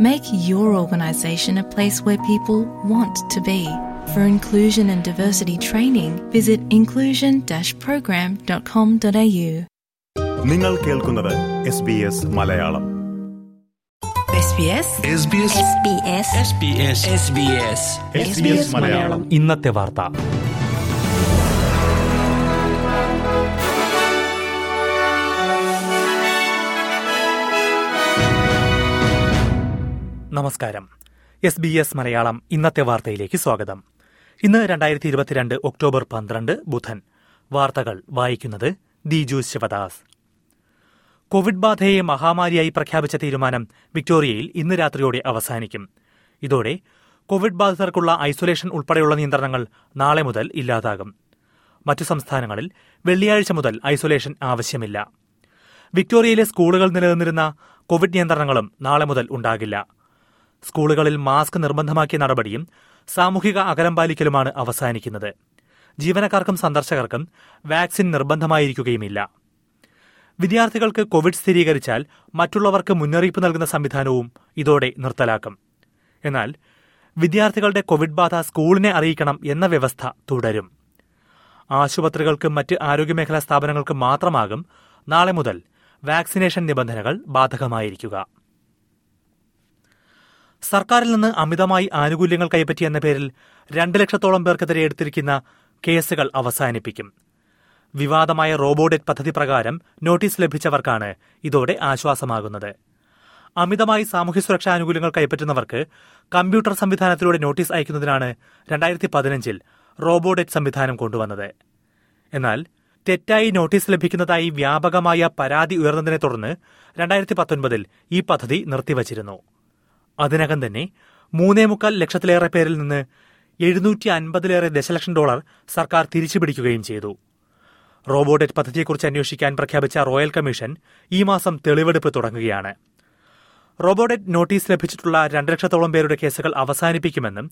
Make your organisation a place where people want to be. For inclusion and diversity training, visit inclusion-program.com.au. നിങ്ങൾ കേൾക്കുന്നത് S B S Malayalam SBS S B S Malayalam ഇന്നത്തെ വാർത്ത നമസ്കാരം. S B S Malayalam ഇന്നത്തെ വാർത്തയിലേക്ക് സ്വാഗതം. ഇന്ന് രണ്ടായിരത്തി ഇരുപത്തിരണ്ട് ഒക്ടോബർ പന്ത്രണ്ട് ബുധൻ. വാർത്തകൾ വായിക്കുന്നത് ദിജു ശിവദാസ്. കോവിഡ് ബാധയെ മഹാമാരിയായി പ്രഖ്യാപിച്ച തീരുമാനം വിക്ടോറിയയിൽ ഇന്ന് രാത്രിയോടെ അവസാനിക്കും. ഇതോടെ കോവിഡ് ബാധിതർക്കുള്ള ഐസൊലേഷൻ ഉൾപ്പെടെയുള്ള നിയന്ത്രണങ്ങൾ നാളെ മുതൽ ഇല്ലാതാകും. മറ്റു സംസ്ഥാനങ്ങളിൽ വെള്ളിയാഴ്ച മുതൽ ഐസൊലേഷൻ ആവശ്യമില്ല. വിക്ടോറിയയിലെ സ്കൂളുകൾ നിലനിന്നിരുന്ന കോവിഡ് നിയന്ത്രണങ്ങളും നാളെ മുതൽ ഉണ്ടാകില്ല. സ്കൂളുകളിൽ മാസ്ക് നിർബന്ധമാക്കിയ നടപടിയും സാമൂഹിക അകലം പാലിക്കലുമാണ് അവസാനിക്കുന്നത്. ജീവനക്കാർക്കും സന്ദർശകർക്കും വാക്സിൻ നിർബന്ധമായിരിക്കുകയുമില്ല. വിദ്യാർത്ഥികൾക്ക് കോവിഡ് സ്ഥിരീകരിച്ചാൽ മറ്റുള്ളവർക്ക് മുന്നറിയിപ്പ് നൽകുന്ന സംവിധാനവും ഇതോടെ നിർത്തലാക്കും. എന്നാൽ വിദ്യാർത്ഥികളുടെ കോവിഡ് ബാധ സ്കൂളിനെ അറിയിക്കണം എന്ന വ്യവസ്ഥ തുടരും. ആശുപത്രികൾക്കും മറ്റ് ആരോഗ്യമേഖലാ സ്ഥാപനങ്ങൾക്കും മാത്രമാകും നാളെ മുതൽ വാക്സിനേഷൻ നിബന്ധനകൾ ബാധകമായിരിക്കുക. സർക്കാരിൽ നിന്ന് അമിതമായി ആനുകൂല്യങ്ങൾ കൈപ്പറ്റി എന്ന പേരിൽ രണ്ട് ലക്ഷത്തോളം പേർക്കെതിരെ എടുത്തിരിക്കുന്ന കേസുകൾ അവസാനിപ്പിക്കും. വിവാദമായ റോബോഡെറ്റ് പദ്ധതി പ്രകാരം നോട്ടീസ് ലഭിച്ചവർക്കാണ് ഇതോടെ ആശ്വാസമാകുന്നത്. അമിതമായി സാമൂഹ്യ സുരക്ഷാ ആനുകൂല്യങ്ങൾ കൈപ്പറ്റുന്നവർക്ക് കമ്പ്യൂട്ടർ സംവിധാനത്തിലൂടെ നോട്ടീസ് അയക്കുന്നതിനാണ് രണ്ടായിരത്തി പതിനഞ്ചിൽ റോബോഡെറ്റ് സംവിധാനം കൊണ്ടുവന്നത്. എന്നാൽ തെറ്റായി നോട്ടീസ് ലഭിക്കുന്നതായി വ്യാപകമായ പരാതി ഉയർന്നതിനെ തുടർന്ന് രണ്ടായിരത്തി പത്തൊൻപതിൽ ഈ പദ്ധതി നിർത്തിവച്ചിരുന്നു. അതിനകം തന്നെ മൂന്നേ മുക്കാൽ ലക്ഷത്തിലേറെ പേരിൽ നിന്ന് എഴുന്നൂറ്റി അൻപതിലേറെ ദശലക്ഷം ഡോളർ സർക്കാർ തിരിച്ചുപിടിക്കുകയും ചെയ്തു. റോബോഡെറ്റ് പദ്ധതിയെക്കുറിച്ച് അന്വേഷിക്കാൻ പ്രഖ്യാപിച്ച റോയൽ കമ്മീഷൻ ഈ മാസം തെളിവെടുപ്പ് തുടങ്ങുകയാണ്. റോബോഡെറ്റ് നോട്ടീസ് ലഭിച്ചിട്ടുള്ള രണ്ട് ലക്ഷത്തോളം പേരുടെ കേസുകൾ അവസാനിപ്പിക്കുമെന്നും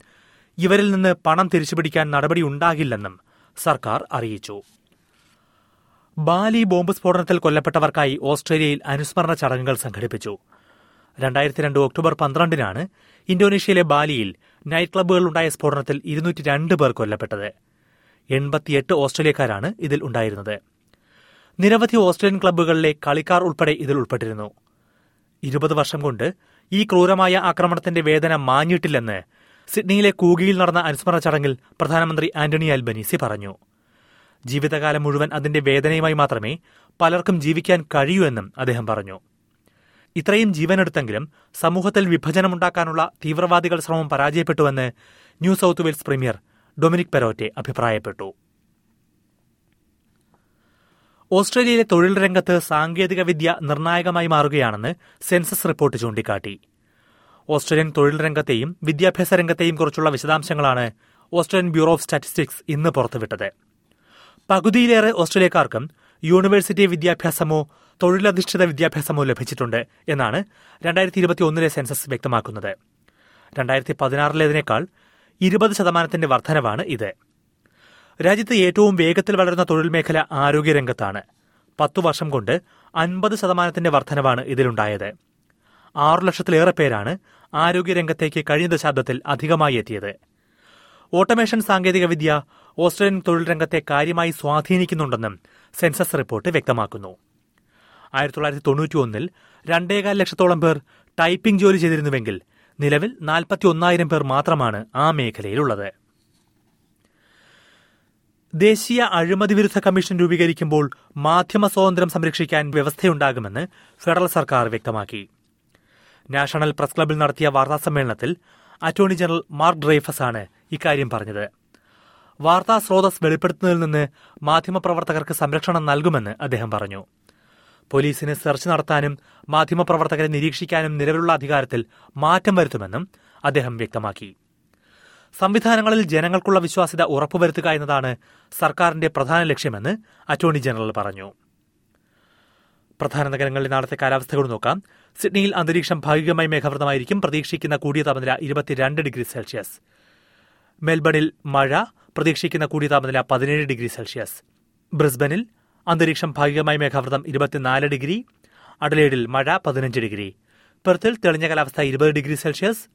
ഇവരിൽ നിന്ന് പണം തിരിച്ചുപിടിക്കാൻ നടപടിയുണ്ടാകില്ലെന്നും സർക്കാർ അറിയിച്ചു. ബാലി ബോംബ് സ്ഫോടനത്തിൽ കൊല്ലപ്പെട്ടവർക്കായി ഓസ്ട്രേലിയയിൽ അനുസ്മരണ ചടങ്ങുകൾ സംഘടിപ്പിച്ചു. രണ്ടായിരത്തി രണ്ട് ഒക്ടോബർ പന്ത്രണ്ടിനാണ് ഇന്തോനേഷ്യയിലെ ബാലിയിൽ നൈറ്റ് ക്ലബ്ബുകളിലുണ്ടായ സ്ഫോടനത്തിൽ ഇരുന്നൂറ്റി രണ്ട് പേർ കൊല്ലപ്പെട്ടത്. എൺപത്തിയെട്ട് ഓസ്ട്രേലിയക്കാരാണ് ഇതിൽ ഉണ്ടായിരുന്നത്. നിരവധി ഓസ്ട്രേലിയൻ ക്ലബ്ബുകളിലെ കളിക്കാർ ഉൾപ്പെടെ ഇതിൽ ഉൾപ്പെട്ടിരുന്നു. ഇരുപത് വർഷം കൊണ്ട് ഈ ക്രൂരമായ ആക്രമണത്തിന്റെ വേദന മാഞ്ഞിട്ടില്ലെന്ന് സിഡ്നിയിലെ കൂകിയിൽ നടന്ന അനുസ്മരണ ചടങ്ങിൽ പ്രധാനമന്ത്രി ആന്റണി അൽബനീസി പറഞ്ഞു. ജീവിതകാലം മുഴുവൻ അതിന്റെ വേദനയുമായി മാത്രമേ പലർക്കും ജീവിക്കാൻ കഴിയൂ എന്നും അദ്ദേഹം പറഞ്ഞു. ഇത്രയും ജീവനെടുത്തെങ്കിലും സമൂഹത്തിൽ വിഭജനമുണ്ടാക്കാനുള്ള തീവ്രവാദികൾ ശ്രമം പരാജയപ്പെട്ടുവെന്ന് New South Wales premier Dominic Perrottet അഭിപ്രായപ്പെട്ടു. ഓസ്ട്രേലിയയിലെ തൊഴിൽ രംഗത്ത് സാങ്കേതിക വിദ്യ നിർണായകമായി മാറുകയാണെന്ന് സെൻസസ് റിപ്പോർട്ട് ചൂണ്ടിക്കാട്ടി. ഓസ്ട്രേലിയൻ തൊഴിൽ രംഗത്തെയും വിദ്യാഭ്യാസ രംഗത്തെയും കുറിച്ചുള്ള വിശദാംശങ്ങളാണ് ഓസ്ട്രേലിയൻ ബ്യൂറോ ഓഫ് സ്റ്റാറ്റിസ്റ്റിക്സ് ഇന്ന് പുറത്തുവിട്ടത്. പകുതിയിലേറെ ഓസ്ട്രേലിയക്കാർക്കും യൂണിവേഴ്സിറ്റി വിദ്യാഭ്യാസമോ തൊഴിലധിഷ്ഠിത വിദ്യാഭ്യാസമോ ലഭിച്ചിട്ടുണ്ട് എന്നാണ് രണ്ടായിരത്തി ഇരുപത്തിയൊന്നിലെ സെൻസസ് വ്യക്തമാക്കുന്നത്. രണ്ടായിരത്തി പതിനാറിലേതിനേക്കാൾ ഇരുപത് ശതമാനത്തിന്റെ വർധനവാണ് ഇത്. രാജ്യത്ത് ഏറ്റവും വേഗത്തിൽ വളരുന്ന തൊഴിൽ മേഖല ആരോഗ്യരംഗത്താണ്. പത്തു വർഷം കൊണ്ട് അൻപത് ശതമാനത്തിന്റെ വർധനവാണ് ഇതിലുണ്ടായത്. ആറു ലക്ഷത്തിലേറെ പേരാണ് ആരോഗ്യരംഗത്തേക്ക് കഴിഞ്ഞ ദശാബ്ദത്തിൽ അധികമായി എത്തിയത്. ഓട്ടോമേഷൻ സാങ്കേതികവിദ്യ ഓസ്ട്രേലിയൻ തൊഴിൽ രംഗത്തെ കാര്യമായി സ്വാധീനിക്കുന്നുണ്ടെന്നും സെൻസസ് റിപ്പോർട്ട് വ്യക്തമാക്കുന്നു. ആയിരത്തി തൊള്ളായിരത്തി തൊണ്ണൂറ്റിയൊന്നിൽ രണ്ടേകാൽ ലക്ഷത്തോളം പേർ ടൈപ്പിംഗ് ജോലി ചെയ്തിരുന്നുവെങ്കിൽ നിലവിൽ നാൽപ്പത്തി ഒന്നായിരം പേർ മാത്രമാണ് ആ മേഖലയിലുള്ളത്. ദേശീയ അഴിമതി വിരുദ്ധ കമ്മീഷൻ രൂപീകരിക്കുമ്പോൾ മാധ്യമ സ്വാതന്ത്ര്യം സംരക്ഷിക്കാൻ വ്യവസ്ഥയുണ്ടാകുമെന്ന് ഫെഡറൽ സർക്കാർ വ്യക്തമാക്കി. നാഷണൽ പ്രസ് ക്ലബിൽ നടത്തിയ വാർത്താസമ്മേളനത്തിൽ അറ്റോർണി ജനറൽ മാർക്ക് ഡ്രൈഫസ് ആണ് ഇക്കാര്യം പറഞ്ഞത്. വാർത്താ സ്രോതസ് വെളിപ്പെടുത്തുന്നതിൽ നിന്ന് മാധ്യമപ്രവർത്തകർക്ക് സംരക്ഷണം നൽകുമെന്ന് അദ്ദേഹം പറഞ്ഞു. പോലീസിന് സെർച്ച് നടത്താനും മാധ്യമപ്രവർത്തകരെ നിരീക്ഷിക്കാനും നിലവിലുള്ള അധികാരത്തിൽ മാറ്റം വരുത്തുമെന്നും അദ്ദേഹം വ്യക്തമാക്കി. സംവിധാനങ്ങളിൽ ജനങ്ങൾക്കുള്ള വിശ്വാസ്യത ഉറപ്പുവരുത്തുക എന്നതാണ് സർക്കാരിന്റെ പ്രധാന ലക്ഷ്യമെന്ന് അറ്റോർണി ജനറൽ പറഞ്ഞു. പ്രധാന നഗരങ്ങളിൽ നാളത്തെ കാലാവസ്ഥകൾ നോക്കാം. സിഡ്നിയിൽ അന്തരീക്ഷം ഭാഗികമായി മേഘാവൃതമായിരിക്കും. പ്രതീക്ഷിക്കുന്ന കൂടിയ താപനില ഇരുപത്തിരണ്ട് ഡിഗ്രി സെൽഷ്യസ്. മെൽബണിൽ മഴ. പ്രതീക്ഷിക്കുന്ന കൂടിയ താപനില പതിനേഴ് ഡിഗ്രി സെൽഷ്യസ്. ബ്രിസ്ബനിൽ അന്തരീക്ഷം ഭാഗികമായി മേഘാവൃതം ഇരുപത്തിനാല് ഡിഗ്രി അഡലേഡിൽ മഴ പതിനഞ്ച് ഡിഗ്രി പെർത്തിൽ തെളിഞ്ഞ കാലാവസ്ഥ ഇരുപത് ഡിഗ്രി സെൽഷ്യസ്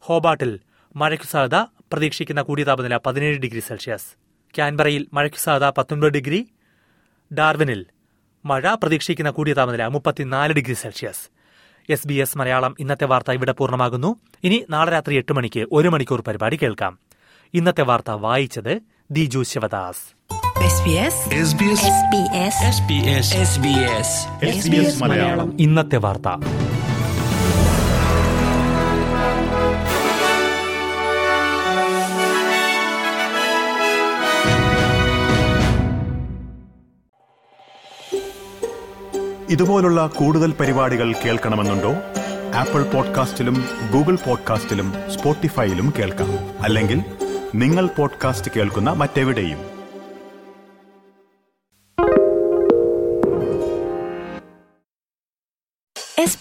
ഹോബാട്ടിൽ മഴയ്ക്കു സാധ്യത പ്രതീക്ഷിക്കുന്ന കൂടിയ താപനില പതിനേഴ് ഡിഗ്രി സെൽഷ്യസ്. ക്യാൻബറയിൽ മഴയ്ക്കു സാധ്യത പത്തൊൻപത് ഡിഗ്രി ഡാർവിനിൽ മഴ പ്രതീക്ഷിക്കുന്ന കൂടിയ താപനില മുപ്പത്തിനാല് degree Celsius. S B S Malayalam ഇന്നത്തെ വാർത്ത ഇവിടെ പൂർണമാകുന്നു. ഇനി നാളെ രാത്രി എട്ട് മണിക്ക് ഒരു മണിക്കൂർ പരിപാടി കേൾക്കാം. ഇന്നത്തെ വാർത്ത വായിച്ചത് Diju Sivadas. SBS SBS SBS SBS SBS SBS Malayalam. ഇന്നത്തെ വാർത്ത. ഇതുപോലുള്ള കൂടുതൽ പരിപാടികൾ കേൾക്കണമെന്നുണ്ടോ? ആപ്പിൾ പോഡ്കാസ്റ്റിലും ഗൂഗിൾ പോഡ്കാസ്റ്റിലും സ്പോട്ടിഫൈയിലും കേൾക്കാം. അല്ലെങ്കിൽ നിങ്ങൾ പോഡ്കാസ്റ്റ് കേൾക്കുന്ന മറ്റെവിടെയും.